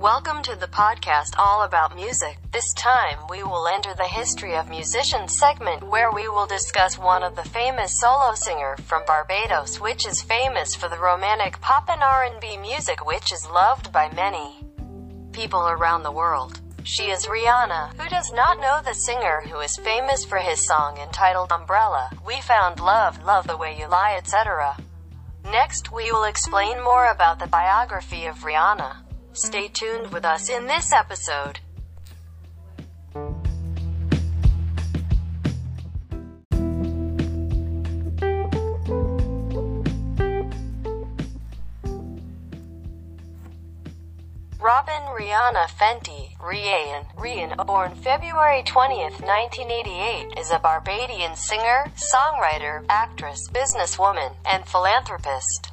Welcome to the podcast all about music. This time we will enter the history of musicians segment where we will discuss one of the famous solo singer from Barbados which is famous for the romantic pop and R&B music which is loved by many people around the world. She is Rihanna. Who does not know the singer who is famous for his song entitled Umbrella, We Found Love, Love the Way You Lie, etc. Next, we will explain more about the biography of Rihanna. Stay tuned with us in this episode. Robyn Rihanna Fenty, Rian, Rian, born February 20th, 1988, is a Barbadian singer, songwriter, actress, businesswoman, and philanthropist.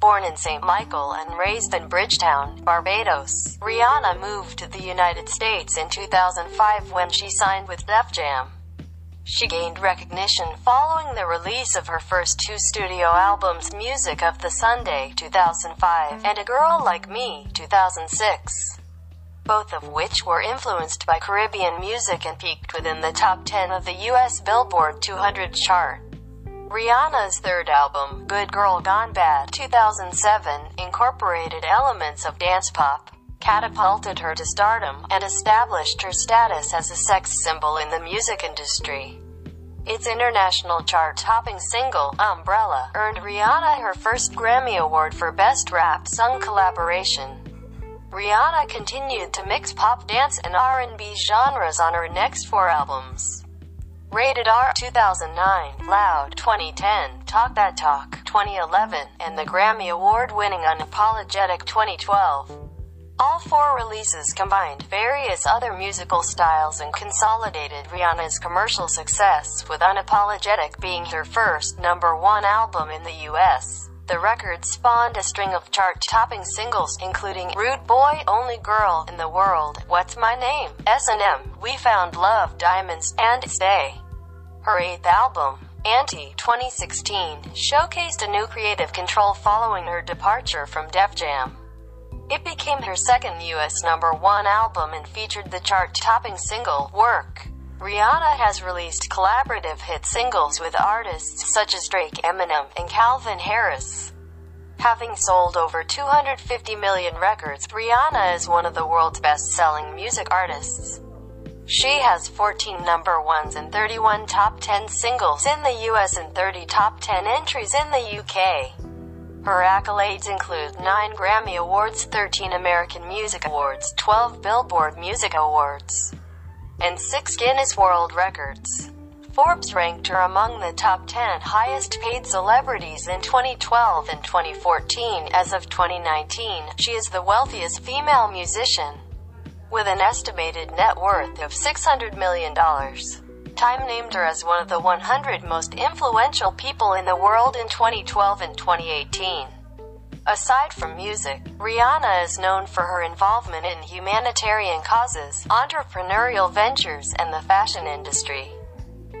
Born in St. Michael and raised in Bridgetown, Barbados, Rihanna moved to the United States in 2005 when she signed with Def Jam. She gained recognition following the release of her first two studio albums Music of the Sunday 2005 and A Girl Like Me 2006, both of which were influenced by Caribbean music and peaked within the top 10 of the US Billboard 200 chart. Rihanna's third album, Good Girl Gone Bad 2007, incorporated elements of dance pop, catapulted her to stardom, and established her status as a sex symbol in the music industry. Its international chart-topping single, Umbrella, earned Rihanna her first Grammy Award for Best Rap Song Collaboration. Rihanna continued to mix pop, dance, and R&B genres on her next four albums. Rated R 2009, Loud 2010, Talk That Talk 2011, and the Grammy Award-winning Unapologetic 2012. All four releases combined various other musical styles and consolidated Rihanna's commercial success, with Unapologetic being her first number one album in the US. The record spawned a string of chart-topping singles, including Rude Boy, Only Girl in the World, What's My Name, S&M, We Found Love, Diamonds, and Stay. Her eighth album, Anti 2016, showcased a new creative control following her departure from Def Jam. It became her second US number one album and featured the chart-topping single, Work. Rihanna has released collaborative hit singles with artists such as Drake, Eminem, and Calvin Harris. Having sold over 250 million records, Rihanna is one of the world's best-selling music artists. She has 14 number ones and 31 top 10 singles in the US and 30 top 10 entries in the UK. Her accolades include 9 Grammy Awards, 13 American Music Awards, 12 Billboard Music Awards, and 6 Guinness World Records. Forbes ranked her among the top 10 highest paid celebrities in 2012 and 2014. As of 2019, she is the wealthiest female musician, with an estimated net worth of $600 million. Time named her as one of the 100 most influential people in the world in 2012 and 2018. Aside from music, Rihanna is known for her involvement in humanitarian causes, entrepreneurial ventures, and the fashion industry.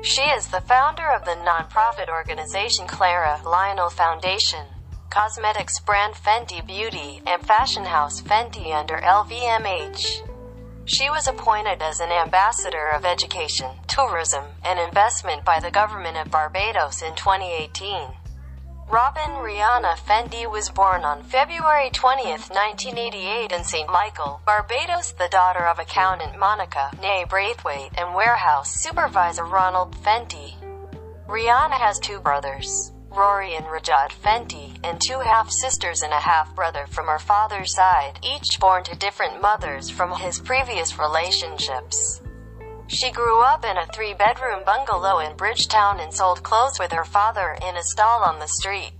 She is the founder of the nonprofit organization Clara Lionel Foundation, cosmetics brand Fenty Beauty, and fashion house Fenty under LVMH. She was appointed as an ambassador of education, tourism, and investment by the government of Barbados in 2018. Robyn Rihanna Fenty was born on February 20, 1988 in St. Michael, Barbados, the daughter of accountant Monica, née Braithwaite, and warehouse supervisor Ronald Fenty. Rihanna has two brothers. Rory and Rajat Fenty, and two half-sisters and a half-brother from her father's side, each born to different mothers from his previous relationships. She grew up in a three-bedroom bungalow in Bridgetown and sold clothes with her father in a stall on the street.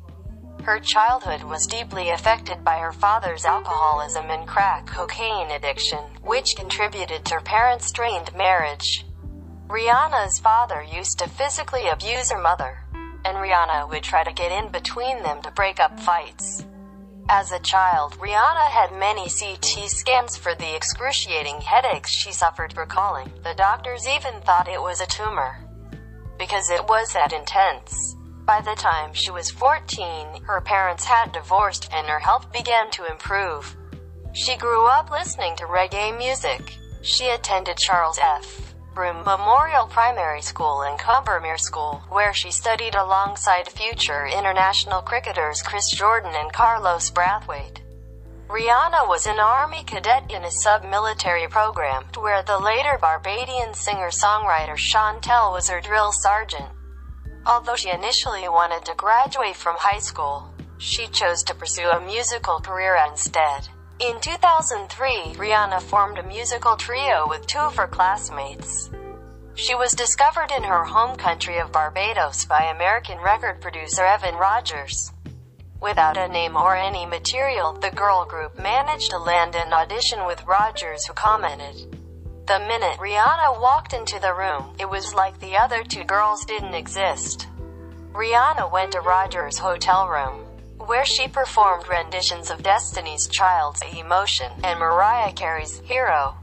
Her childhood was deeply affected by her father's alcoholism and crack cocaine addiction, which contributed to her parents' strained marriage. Rihanna's father used to physically abuse her mother and Rihanna would try to get in between them to break up fights. As a child, Rihanna had many CT scans for the excruciating headaches she suffered recalling. The doctors even thought it was a tumor. Because it was that intense. By the time she was 14, her parents had divorced and her health began to improve. She grew up listening to reggae music. She attended Charles F. Broome Memorial Primary School and Combermere School, where she studied alongside future international cricketers Chris Jordan and Carlos Brathwaite. Rihanna was an Army cadet in a sub-military program, where the later Barbadian singer-songwriter Shontelle was her drill sergeant. Although she initially wanted to graduate from high school, she chose to pursue a musical career instead. In 2003, Rihanna formed a musical trio with two of her classmates. She was discovered in her home country of Barbados by American record producer Evan Rogers. Without a name or any material, the girl group managed to land an audition with Rogers who commented, The minute Rihanna walked into the room, it was like the other two girls didn't exist. Rihanna went to Rogers' hotel room where she performed renditions of Destiny's Child's Emotion and Mariah Carey's Hero.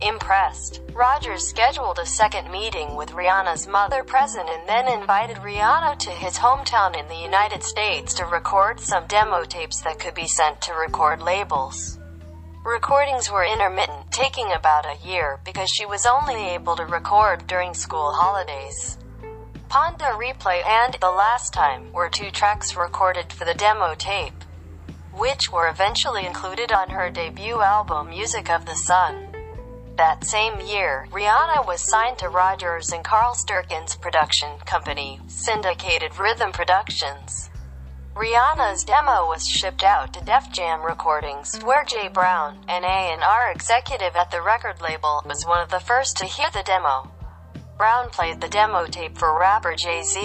Impressed, Rogers scheduled a second meeting with Rihanna's mother present and then invited Rihanna to his hometown in the United States to record some demo tapes that could be sent to record labels. Recordings were intermittent, taking about a year because she was only able to record during school holidays. Pon de Replay and The Last Time were two tracks recorded for the demo tape, which were eventually included on her debut album Music of the Sun. That same year, Rihanna was signed to Rogers and Carl Sturken's production company, Syndicated Rhythm Productions. Rihanna's demo was shipped out to Def Jam Recordings, where Jay Brown, an A&R executive at the record label, was one of the first to hear the demo. Brown played the demo tape for rapper Jay-Z,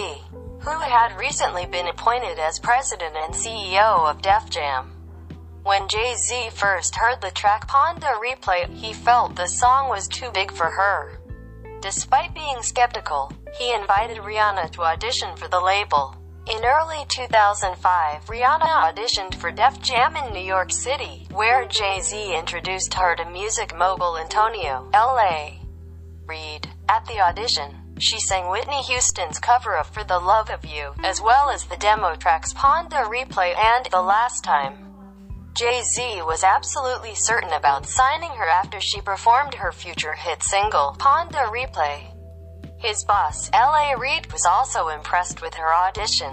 who had recently been appointed as president and CEO of Def Jam. When Jay-Z first heard the track Pon de Replay, he felt the song was too big for her. Despite being skeptical, he invited Rihanna to audition for the label. In early 2005, Rihanna auditioned for Def Jam in New York City, where Jay-Z introduced her to music mogul Antonio L.A. At the audition, she sang Whitney Houston's cover of For the Love of You, as well as the demo tracks Pon de Replay and The Last Time. Jay-Z was absolutely certain about signing her after she performed her future hit single, Pon de Replay. His boss, L.A. Reid, was also impressed with her audition,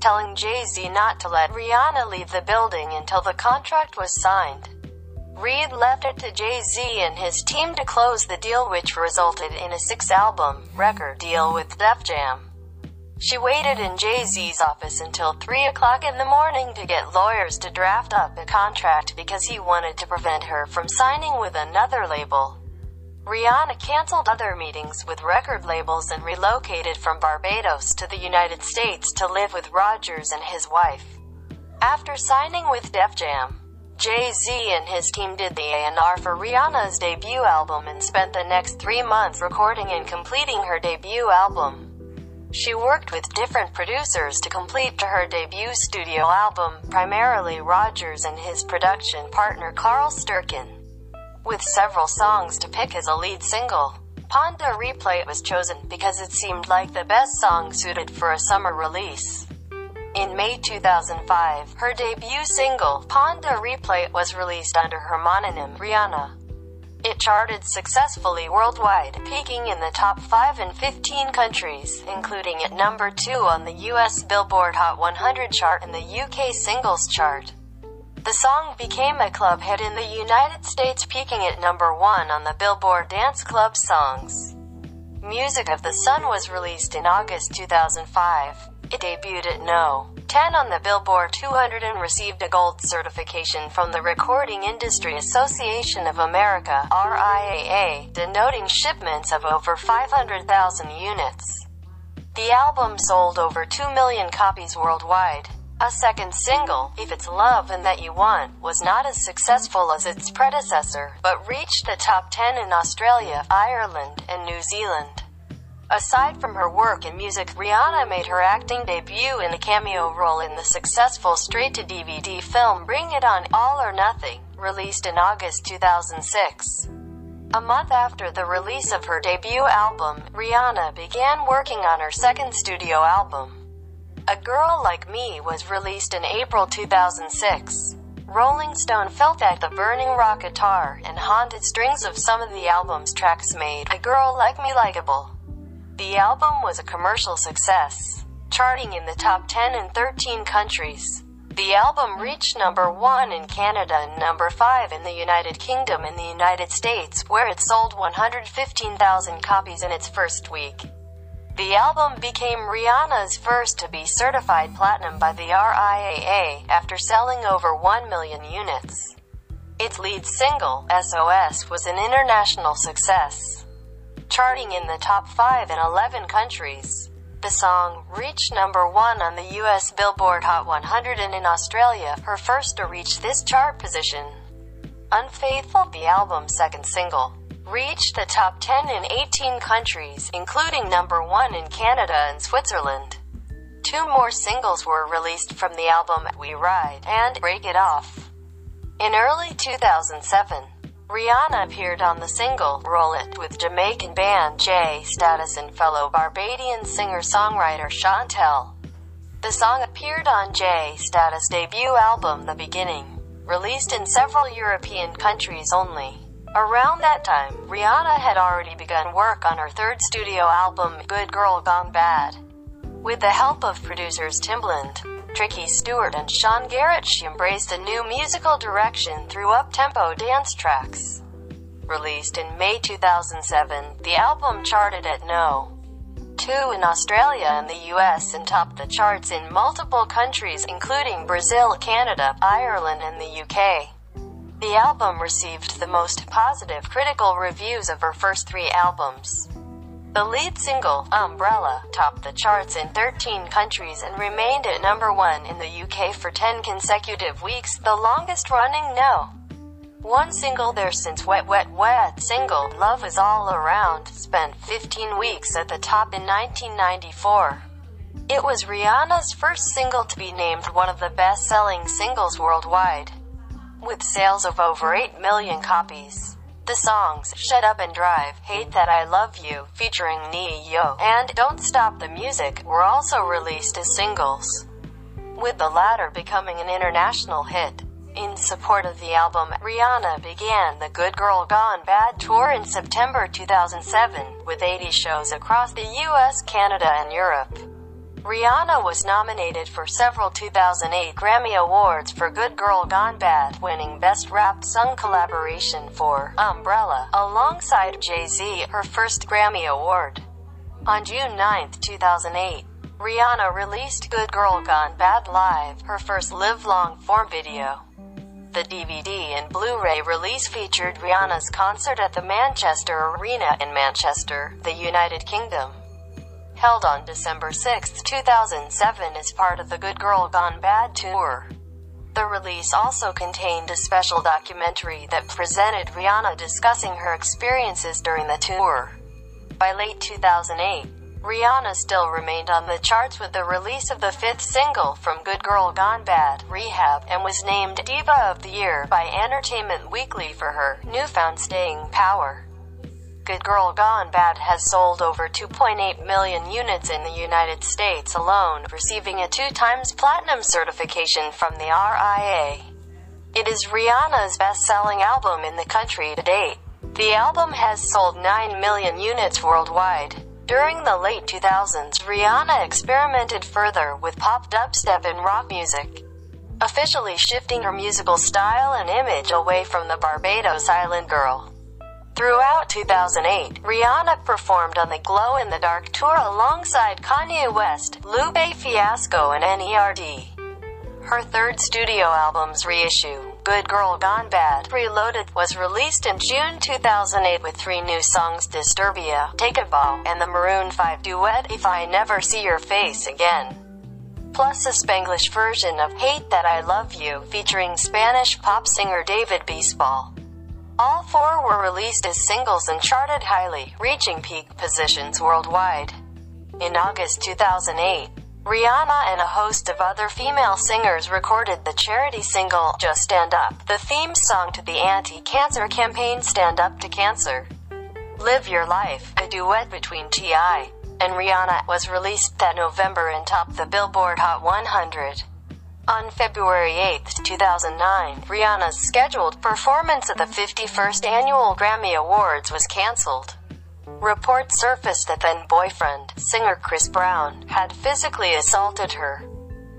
telling Jay-Z not to let Rihanna leave the building until the contract was signed. Reid left it to Jay-Z and his team to close the deal which resulted in a six-album record deal with Def Jam. She waited in Jay-Z's office until 3 o'clock in the morning to get lawyers to draft up a contract because he wanted to prevent her from signing with another label. Rihanna canceled other meetings with record labels and relocated from Barbados to the United States to live with Rogers and his wife. After signing with Def Jam, Jay-Z and his team did the A&R for Rihanna's debut album and spent the next three months recording and completing her debut album. She worked with different producers to complete her debut studio album, primarily Rogers and his production partner Carl Sturken. With several songs to pick as a lead single, Pon de Replay was chosen because it seemed like the best song suited for a summer release. In May 2005, her debut single, Pon de Replay, was released under her mononym, Rihanna. It charted successfully worldwide, peaking in the top 5 in 15 countries, including at number 2 on the US Billboard Hot 100 chart and the UK Singles chart. The song became a club hit in the United States peaking at number 1 on the Billboard Dance Club Songs. Music of the Sun was released in August 2005. It debuted at no. 10 on the Billboard 200 and received a gold certification from the Recording Industry Association of America RIAA, denoting shipments of over 500,000 units. The album sold over 2 million copies worldwide. A second single, If It's Love and That You Want, was not as successful as its predecessor, but reached the top 10 in Australia, Ireland, and New Zealand. Aside from her work in music, Rihanna made her acting debut in a cameo role in the successful straight-to-DVD film Bring It On, All or Nothing, released in August 2006. A month after the release of her debut album, Rihanna began working on her second studio album. A Girl Like Me was released in April 2006. Rolling Stone felt that the burning rock guitar and haunted strings of some of the album's tracks made A Girl Like Me likable. The album was a commercial success, charting in the top 10 in 13 countries. The album reached number 1 in Canada and number 5 in the United Kingdom and the United States, where it sold 115,000 copies in its first week. The album became Rihanna's first to be certified platinum by the RIAA after selling over 1 million units. Its lead single, SOS, was an international success, charting in the top 5 in 11 countries. The song reached number 1 on the US Billboard Hot 100 and in Australia, her first to reach this chart position. Unfaithful, the album's second single, reached the top 10 in 18 countries, including number 1 in Canada and Switzerland. Two more singles were released from the album, We Ride and Break It Off. In early 2007, Rihanna appeared on the single Roll It with Jamaican band J Status and fellow Barbadian singer-songwriter Shontelle. The song appeared on J Status' debut album The Beginning, released in several European countries only. Around that time, Rihanna had already begun work on her third studio album, Good Girl Gone Bad. With the help of producers Timbaland, Tricky Stewart and Sean Garrett she embraced a new musical direction through up-tempo dance tracks. Released in May 2007, the album charted at no. 2 in Australia and the US and topped the charts in multiple countries including Brazil, Canada, Ireland and the UK. The album received the most positive critical reviews of her first three albums. The lead single, Umbrella, topped the charts in 13 countries and remained at number one in the UK for 10 consecutive weeks, the longest running no. One single there since Wet Wet Wet single, Love Is All Around, spent 15 weeks at the top in 1994. It was Rihanna's first single to be named one of the best-selling singles worldwide with sales of over 8 million copies. The songs Shut Up and Drive, Hate That I Love You, featuring Ne-Yo, and Don't Stop the Music were also released as singles, with the latter becoming an international hit. In support of the album, Rihanna began the Good Girl Gone Bad tour in September 2007, with 80 shows across the US, Canada, and Europe. Rihanna was nominated for several 2008 Grammy Awards for Good Girl Gone Bad, winning Best Rap Song Collaboration for Umbrella, alongside Jay-Z, her first Grammy Award. On June 9, 2008, Rihanna released Good Girl Gone Bad Live, her first live-long form video. The DVD and Blu-ray release featured Rihanna's concert at the Manchester Arena in Manchester, the United Kingdom held on December 6, 2007 as part of the Good Girl Gone Bad tour. The release also contained a special documentary that presented Rihanna discussing her experiences during the tour. By late 2008, Rihanna still remained on the charts with the release of the fifth single from Good Girl Gone Bad, Rehab, and was named Diva of the Year by Entertainment Weekly for her newfound staying power. Good Girl Gone Bad has sold over 2.8 million units in the United States alone, receiving a two times platinum certification from the RIA. It is Rihanna's best-selling album in the country to date. The album has sold 9 million units worldwide. During the late 2000s, Rihanna experimented further with pop dubstep and rock music, officially shifting her musical style and image away from the Barbados Island girl. Throughout 2008, Rihanna performed on the Glow in the Dark tour alongside Kanye West, Lupe Fiasco and NERD. Her third studio album's reissue, Good Girl Gone Bad, Reloaded, was released in June 2008 with three new songs Disturbia, Take a Bow, and the Maroon 5 duet If I Never See Your Face Again. Plus a Spanglish version of Hate That I Love You featuring Spanish pop singer David Bisbal. All four were released as singles and charted highly, reaching peak positions worldwide. In August 2008, Rihanna and a host of other female singers recorded the charity single Just Stand Up, the theme song to the anti-cancer campaign Stand Up to Cancer. Live Your Life, a duet between T.I. and Rihanna, was released that November and topped the Billboard Hot 100. On February 8, 2009, Rihanna's scheduled performance at the 51st Annual Grammy Awards was cancelled. Reports surfaced that then boyfriend, singer Chris Brown, had physically assaulted her.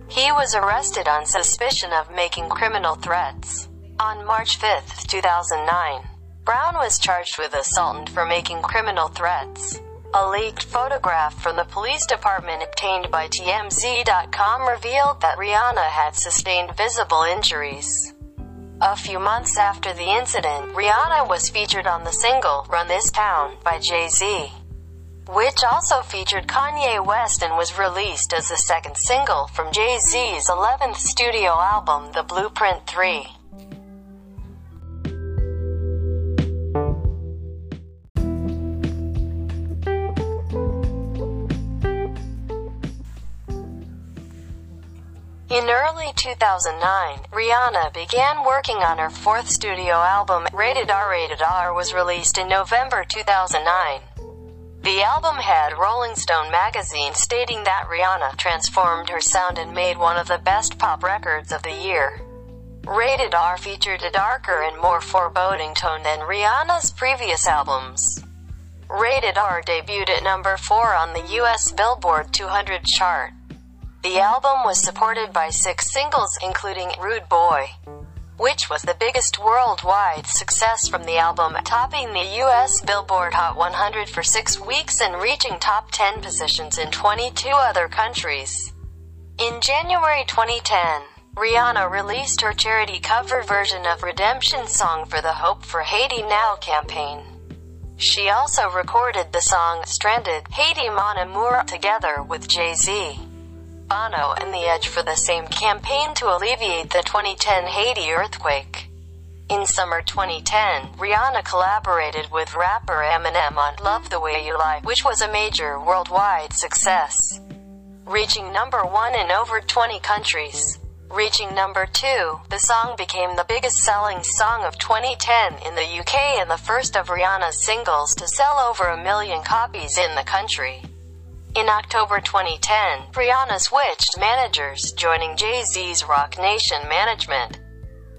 He was arrested on suspicion of making criminal threats. On March 5, 2009, Brown was charged with assault for making criminal threats. A leaked photograph from the police department obtained by TMZ.com revealed that Rihanna had sustained visible injuries. A few months after the incident, Rihanna was featured on the single Run This Town by Jay-Z, which also featured Kanye West and was released as the second single from Jay-Z's 11th studio album The Blueprint 3. 2009, Rihanna began working on her fourth studio album, Rated R. Rated R was released in November 2009. The album had Rolling Stone magazine stating that Rihanna transformed her sound and made one of the best pop records of the year. Rated R featured a darker and more foreboding tone than Rihanna's previous albums. Rated R debuted at number 4 on the US Billboard 200 chart. The album was supported by six singles including Rude Boy, which was the biggest worldwide success from the album, topping the US Billboard Hot 100 for six weeks and reaching top 10 positions in 22 other countries. In January 2010, Rihanna released her charity cover version of Redemption Song for the Hope for Haiti Now campaign. She also recorded the song Stranded, Haiti Mon Amour together with Jay-Z. Bono and The Edge for the same campaign to alleviate the 2010 Haiti earthquake. In summer 2010, Rihanna collaborated with rapper Eminem on Love the Way You Lie, which was a major worldwide success, reaching number one in over 20 countries. Reaching number two, the song became the biggest selling song of 2010 in the UK and the first of Rihanna's singles to sell over a million copies in the country. In October 2010, Rihanna switched managers, joining Jay-Z's Roc Nation management.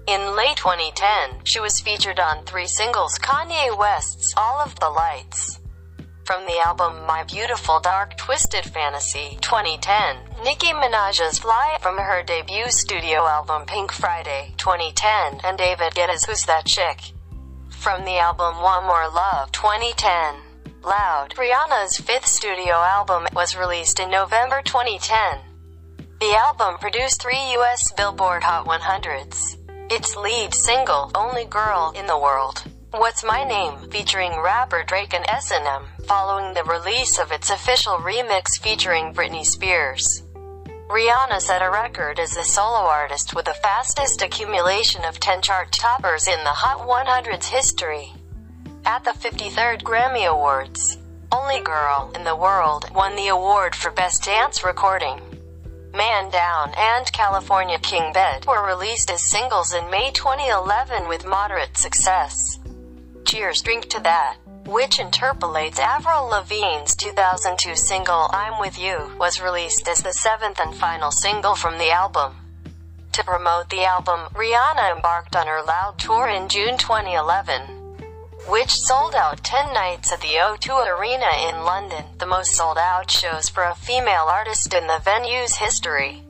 In late 2010, she was featured on three singles Kanye West's All of the Lights. From the album My Beautiful Dark Twisted Fantasy 2010, Nicki Minaj's Fly from her debut studio album Pink Friday 2010, and David Guetta's Who's That Chick? From the album One More Love 2010. Loud, Rihanna's fifth studio album, was released in November 2010. The album produced three U.S. Billboard Hot 100s. Its lead single, Only Girl in the World, What's My Name, featuring rapper Drake and S&M, following the release of its official remix featuring Britney Spears. Rihanna set a record as the solo artist with the fastest accumulation of 10 chart toppers in the Hot 100's history. At the 53rd Grammy Awards, Only Girl in the World won the award for Best Dance Recording. Man Down and California King Bed were released as singles in May 2011 with moderate success. Cheers Drink to That, which interpolates Avril Lavigne's 2002 single I'm With You, was released as the seventh and final single from the album. To promote the album, Rihanna embarked on her Loud tour in June 2011 which sold out 10 nights at the O2 Arena in London, the most sold out shows for a female artist in the venue's history.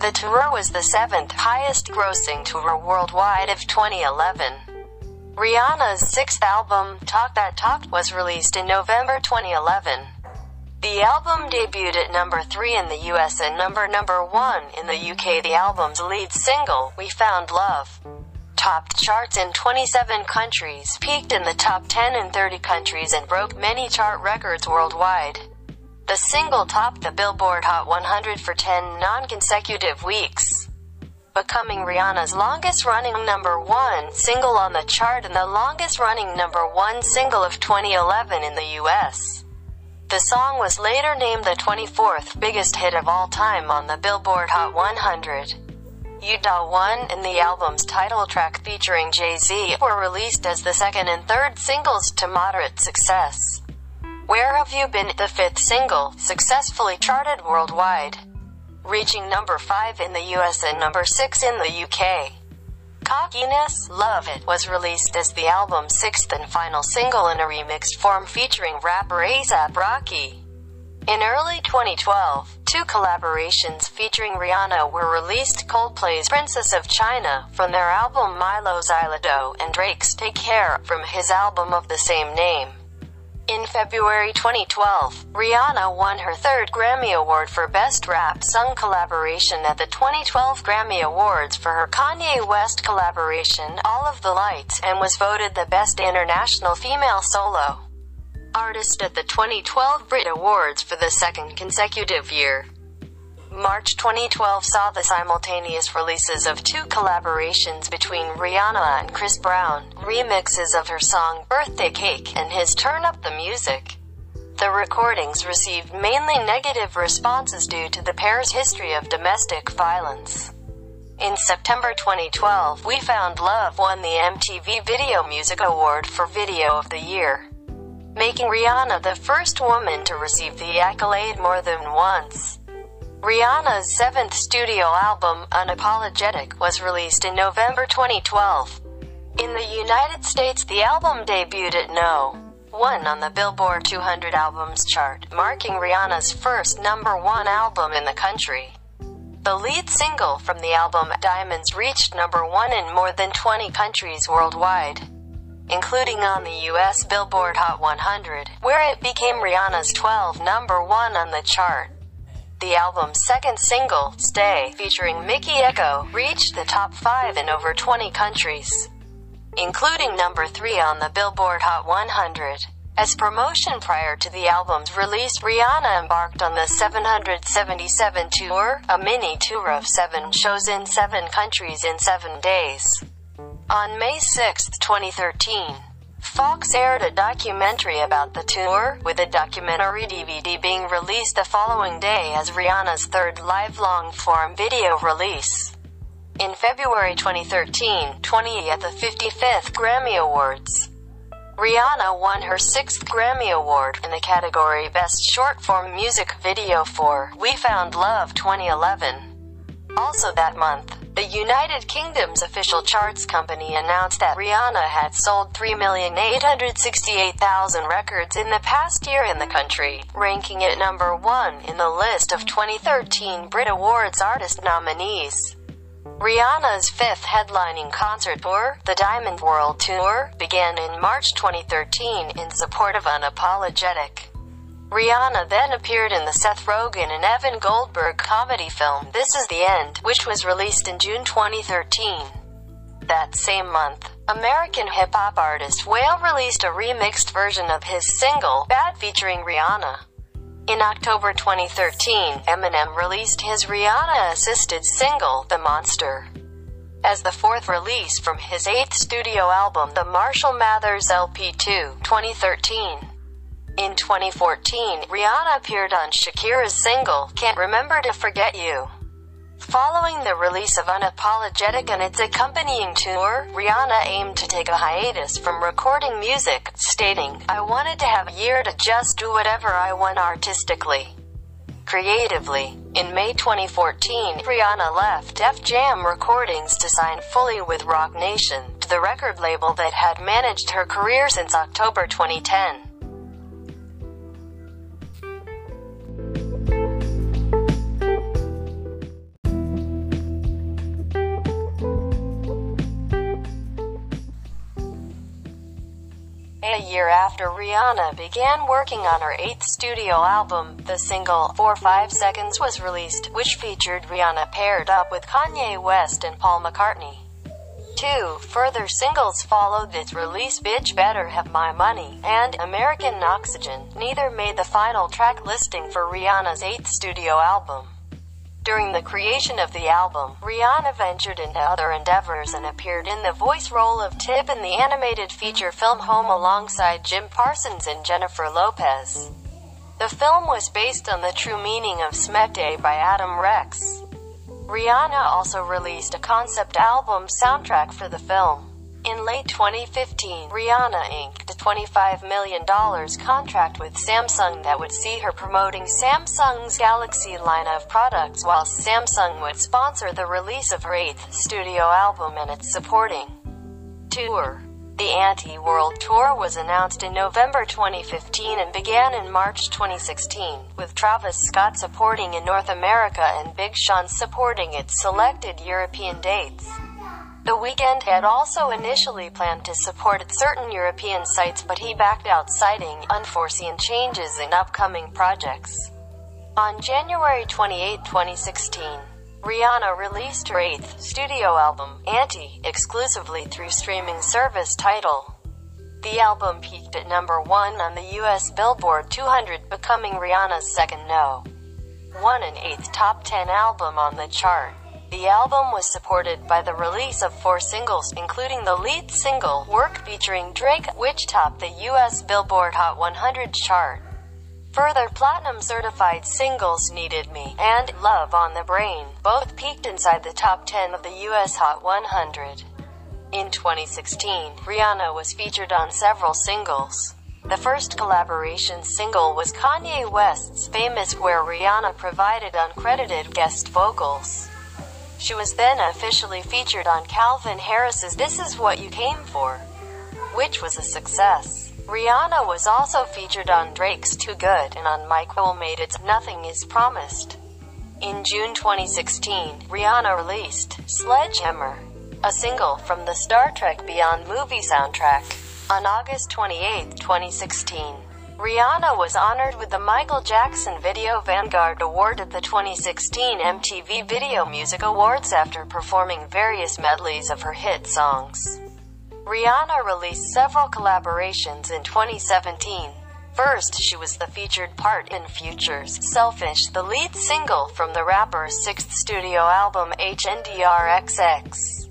The tour was the seventh highest grossing tour worldwide of 2011. Rihanna's sixth album, Talk That Talk, was released in November 2011. The album debuted at number 3 in the US and number number 1 in the UK. The album's lead single, We Found Love, topped charts in 27 countries, peaked in the top 10 in 30 countries and broke many chart records worldwide. The single topped the Billboard Hot 100 for 10 non-consecutive weeks, becoming Rihanna's longest-running number one single on the chart and the longest-running number one single of 2011 in the US. The song was later named the 24th biggest hit of all time on the Billboard Hot 100. You Da One and the album's title track featuring Jay-Z were released as the second and third singles to moderate success. Where Have You Been, the fifth single, successfully charted worldwide. reaching number 5 in the US and number 6 in the UK. Cockiness, Love It was released as the album's sixth and final single in a remixed form featuring rapper A$AP Rocky. In early 2012, two collaborations featuring Rihanna were released Coldplay's Princess of China from their album Mylo Xyloto and Drake's Take Care from his album of the same name. In February 2012, Rihanna won her third Grammy Award for Best Rap Sung Collaboration at the 2012 Grammy Awards for her Kanye West collaboration All of the Lights and was voted the Best International Female Solo Artist at the 2012 Brit Awards for the second consecutive year. March 2012 saw the simultaneous releases of two collaborations between Rihanna and Chris Brown, remixes of her song Birthday Cake and his Turn Up the Music. The recordings received mainly negative responses due to the pair's history of domestic violence. In September 2012, We Found Love won the MTV Video Music Award for Video of the Year making Rihanna the first woman to receive the accolade more than once. Rihanna's seventh studio album, Unapologetic, was released in November 2012. In the United States, the album debuted at no. 1 on the Billboard 200 Albums chart, marking Rihanna's first number 1 album in the country. The lead single from the album, Diamonds, reached number 1 in more than 20 countries worldwide including on the US Billboard Hot 100, where it became Rihanna's 12 number 1 on the chart. The album's second single, Stay, featuring Mikky Ekko, reached the top 5 in over 20 countries, including number 3 on the Billboard Hot 100. As promotion prior to the album's release, Rihanna embarked on the 777 tour, a mini tour of seven shows in seven countries in seven days. On May 6, 2013, Fox aired a documentary about the tour, with a documentary DVD being released the following day as Rihanna's third live long-form video release. In February 2013, 20 at the 55th Grammy Awards. Rihanna won her sixth Grammy Award in the category Best Short Form Music Video for We Found Love 2011. Also that month, the United Kingdom's official charts company announced that Rihanna had sold 3,868,000 records in the past year in the country, ranking it number one in the list of 2013 Brit Awards artist nominees. Rihanna's fifth headlining concert tour, the Diamond World Tour, began in March 2013 in support of Unapologetic. Rihanna then appeared in the Seth Rogen and Evan Goldberg comedy film This Is the End, which was released in June 2013. That same month, American hip-hop artist Wale released a remixed version of his single, Bad featuring Rihanna. In October 2013, Eminem released his Rihanna-assisted single, The Monster. As the fourth release from his eighth studio album, The Marshall Mathers LP2, 2013. In 2014, Rihanna appeared on Shakira's single, Can't Remember to Forget You. Following the release of Unapologetic and its accompanying tour, Rihanna aimed to take a hiatus from recording music, stating, I wanted to have a year to just do whatever I want artistically. Creatively. In May 2014, Rihanna left Def Jam Recordings to sign fully with Roc Nation, the record label that had managed her career since October 2010. Year after Rihanna began working on her eighth studio album, the single, For 5 Seconds was released, which featured Rihanna paired up with Kanye West and Paul McCartney. Two further singles followed its release Bitch Better Have My Money and American Oxygen, neither made the final track listing for Rihanna's eighth studio album. During the creation of the album, Rihanna ventured into other endeavors and appeared in the voice role of Tip in the animated feature film Home alongside Jim Parsons and Jennifer Lopez. The film was based on the true meaning of Smekday by Adam Rex. Rihanna also released a concept album soundtrack for the film. In late 2015, Rihanna inked a $25 million contract with Samsung that would see her promoting Samsung's Galaxy line of products while Samsung would sponsor the release of her eighth studio album and its supporting tour. The Anti-World Tour was announced in November 2015 and began in March 2016, with Travis Scott supporting in North America and Big Sean supporting its selected European dates. The Weeknd had also initially planned to support certain European sites but he backed out citing unforeseen changes in upcoming projects. On January 28, 2016, Rihanna released her eighth studio album, Anti, exclusively through streaming service Tidal. The album peaked at number one on the US Billboard 200, becoming Rihanna's second no. One and eighth top 10 album on the chart. The album was supported by the release of four singles, including the lead single, Work featuring Drake, which topped the US Billboard Hot 100 chart. Further platinum certified singles Needed Me and Love on the Brain both peaked inside the top 10 of the US Hot 100. In 2016, Rihanna was featured on several singles. The first collaboration single was Kanye West's Famous where Rihanna provided uncredited guest vocals. She was then officially featured on Calvin Harris's This Is What You Came For, which was a success. Rihanna was also featured on Drake's Too Good and on Mike Will Made-It's Nothing Is Promised. In June 2016, Rihanna released Sledgehammer, a single from the Star Trek Beyond movie soundtrack. On August 28, 2016, Rihanna was honored with the Michael Jackson Video Vanguard Award at the 2016 MTV Video Music Awards after performing various medleys of her hit songs. Rihanna released several collaborations in 2017. First, she was the featured part in Future's Selfish, the lead single from the rapper's sixth studio album HNDRXX.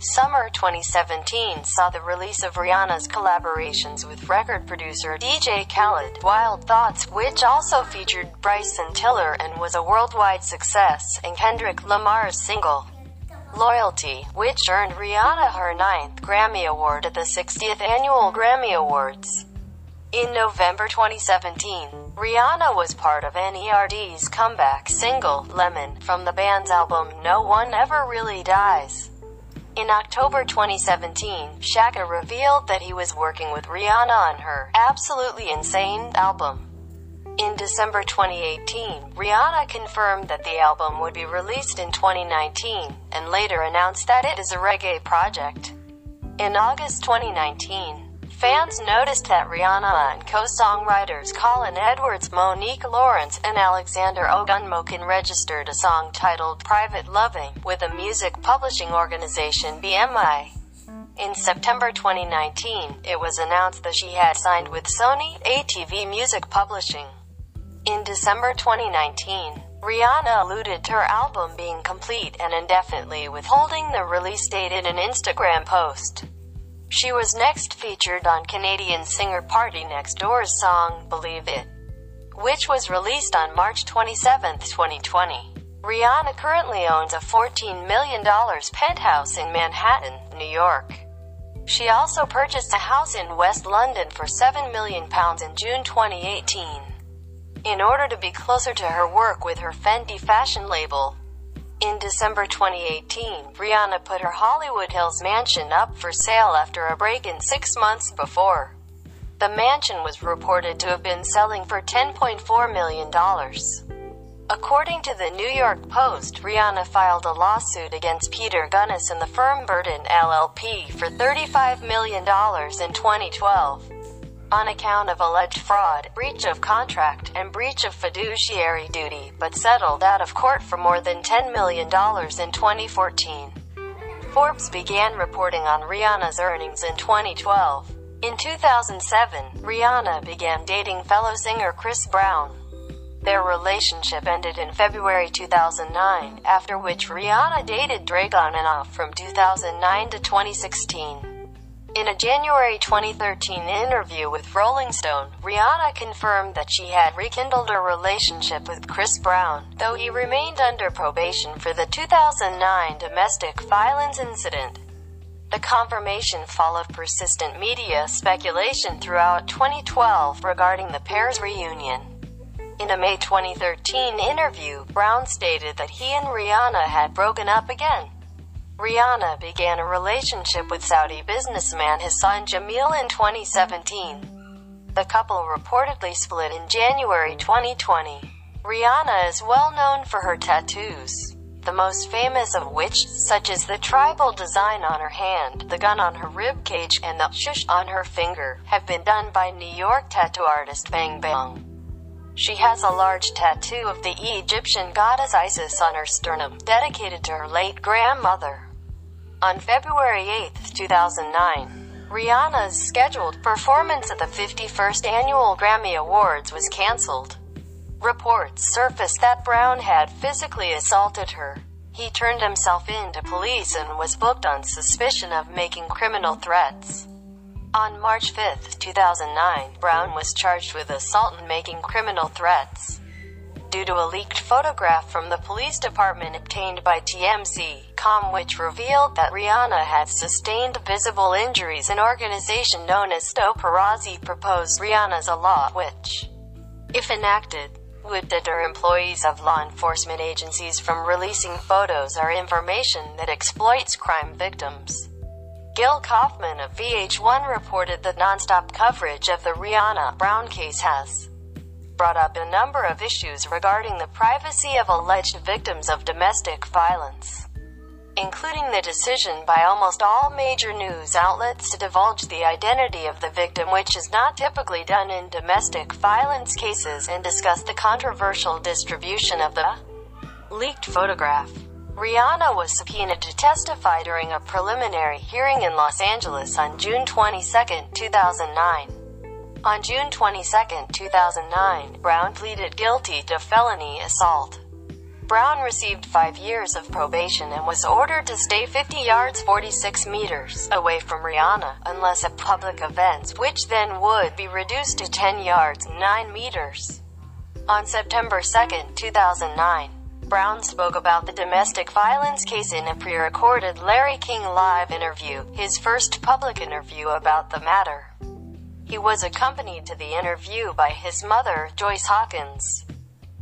Summer 2017 saw the release of Rihanna's collaborations with record producer DJ Khaled, Wild Thoughts, which also featured Bryson Tiller and was a worldwide success, and Kendrick Lamar's single, Loyalty, which earned Rihanna her ninth Grammy Award at the 60th Annual Grammy Awards. In November 2017, Rihanna was part of NERD's comeback single, Lemon, from the band's album No One Ever Really Dies. In October 2017, Shaka revealed that he was working with Rihanna on her Absolutely Insane album. In December 2018, Rihanna confirmed that the album would be released in 2019, and later announced that it is a reggae project. In August 2019, Fans noticed that Rihanna and co-songwriters Colin Edwards, Monique Lawrence, and Alexander Ogunmokin registered a song titled Private Loving with a music publishing organization BMI. In September 2019, it was announced that she had signed with Sony ATV Music Publishing. In December 2019, Rihanna alluded to her album being complete and indefinitely withholding the release date in an Instagram post. She was next featured on Canadian singer PartyNextDoor's song Believe It, which was released on March 27, 2020. Rihanna currently owns a $14 million penthouse in Manhattan, New York. She also purchased a house in West London for £7 million in June 2018. In order to be closer to her work with her Fenty fashion label, in December 2018, Rihanna put her Hollywood Hills mansion up for sale after a break-in six months before. The mansion was reported to have been selling for $10.4 million. According to the New York Post, Rihanna filed a lawsuit against Peter Gunnis and the firm Berdon LLP for $35 million in 2012 on account of alleged fraud, breach of contract, and breach of fiduciary duty, but settled out of court for more than $10 million in 2014. Forbes began reporting on Rihanna's earnings in 2012. In 2007, Rihanna began dating fellow singer Chris Brown. Their relationship ended in February 2009, after which Rihanna dated Drake on and off from 2009 to 2016. In a January 2013 interview with Rolling Stone, Rihanna confirmed that she had rekindled her relationship with Chris Brown, though he remained under probation for the 2009 domestic violence incident. The confirmation followed persistent media speculation throughout 2012 regarding the pair's reunion. In a May 2013 interview, Brown stated that he and Rihanna had broken up again. Rihanna began a relationship with Saudi businessman Hassan Jameel in 2017. The couple reportedly split in January 2020. Rihanna is well known for her tattoos, the most famous of which, such as the tribal design on her hand, the gun on her rib cage, and the shush on her finger, have been done by New York tattoo artist Bang Bang. She has a large tattoo of the Egyptian goddess Isis on her sternum, dedicated to her late grandmother. On February 8, 2009, Rihanna's scheduled performance at the 51st Annual Grammy Awards was cancelled. Reports surfaced that Brown had physically assaulted her. He turned himself in to police and was booked on suspicion of making criminal threats. On March 5, 2009, Brown was charged with assault and making criminal threats due to a leaked photograph from the police department obtained by TMZ.com which revealed that Rihanna had sustained visible injuries an organization known as Stop Paparazzi proposed Rihanna's a law which, if enacted, would deter employees of law enforcement agencies from releasing photos or information that exploits crime victims. Gil Kaufman of VH1 reported that nonstop coverage of the Rihanna Brown case has brought up a number of issues regarding the privacy of alleged victims of domestic violence, including the decision by almost all major news outlets to divulge the identity of the victim, which is not typically done in domestic violence cases, and discuss the controversial distribution of the leaked photograph. Rihanna was subpoenaed to testify during a preliminary hearing in Los Angeles on June 22, 2009. On June 22, 2009, Brown pleaded guilty to felony assault. Brown received five years of probation and was ordered to stay 50 yards 46 meters away from Rihanna, unless at public events, which then would be reduced to 10 yards 9 meters. On September 2, 2009, Brown spoke about the domestic violence case in a pre-recorded Larry King Live interview, his first public interview about the matter. He was accompanied to the interview by his mother, Joyce Hawkins,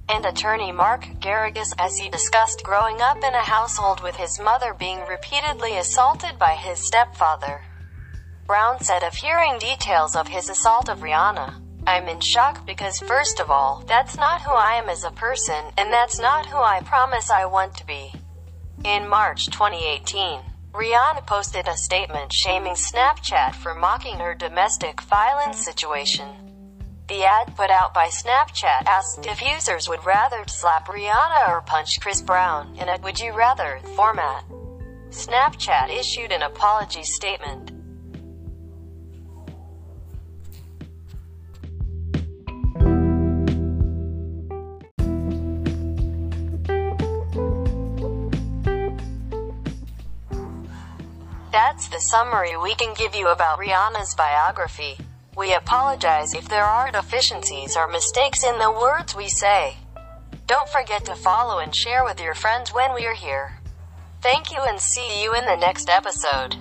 and attorney Mark Geragos as he discussed growing up in a household with his mother being repeatedly assaulted by his stepfather. Brown said of hearing details of his assault of Rihanna, I'm in shock because first of all, that's not who I am as a person, and that's not who I promise I want to be. In March 2018, Rihanna posted a statement shaming Snapchat for mocking her domestic violence situation. The ad put out by Snapchat asked if users would rather slap Rihanna or punch Chris Brown in a would you rather format. Snapchat issued an apology statement. That's the summary we can give you about Rihanna's biography. We apologize if there are deficiencies or mistakes in the words we say. Don't forget to follow and share with your friends when we're here. Thank you and see you in the next episode.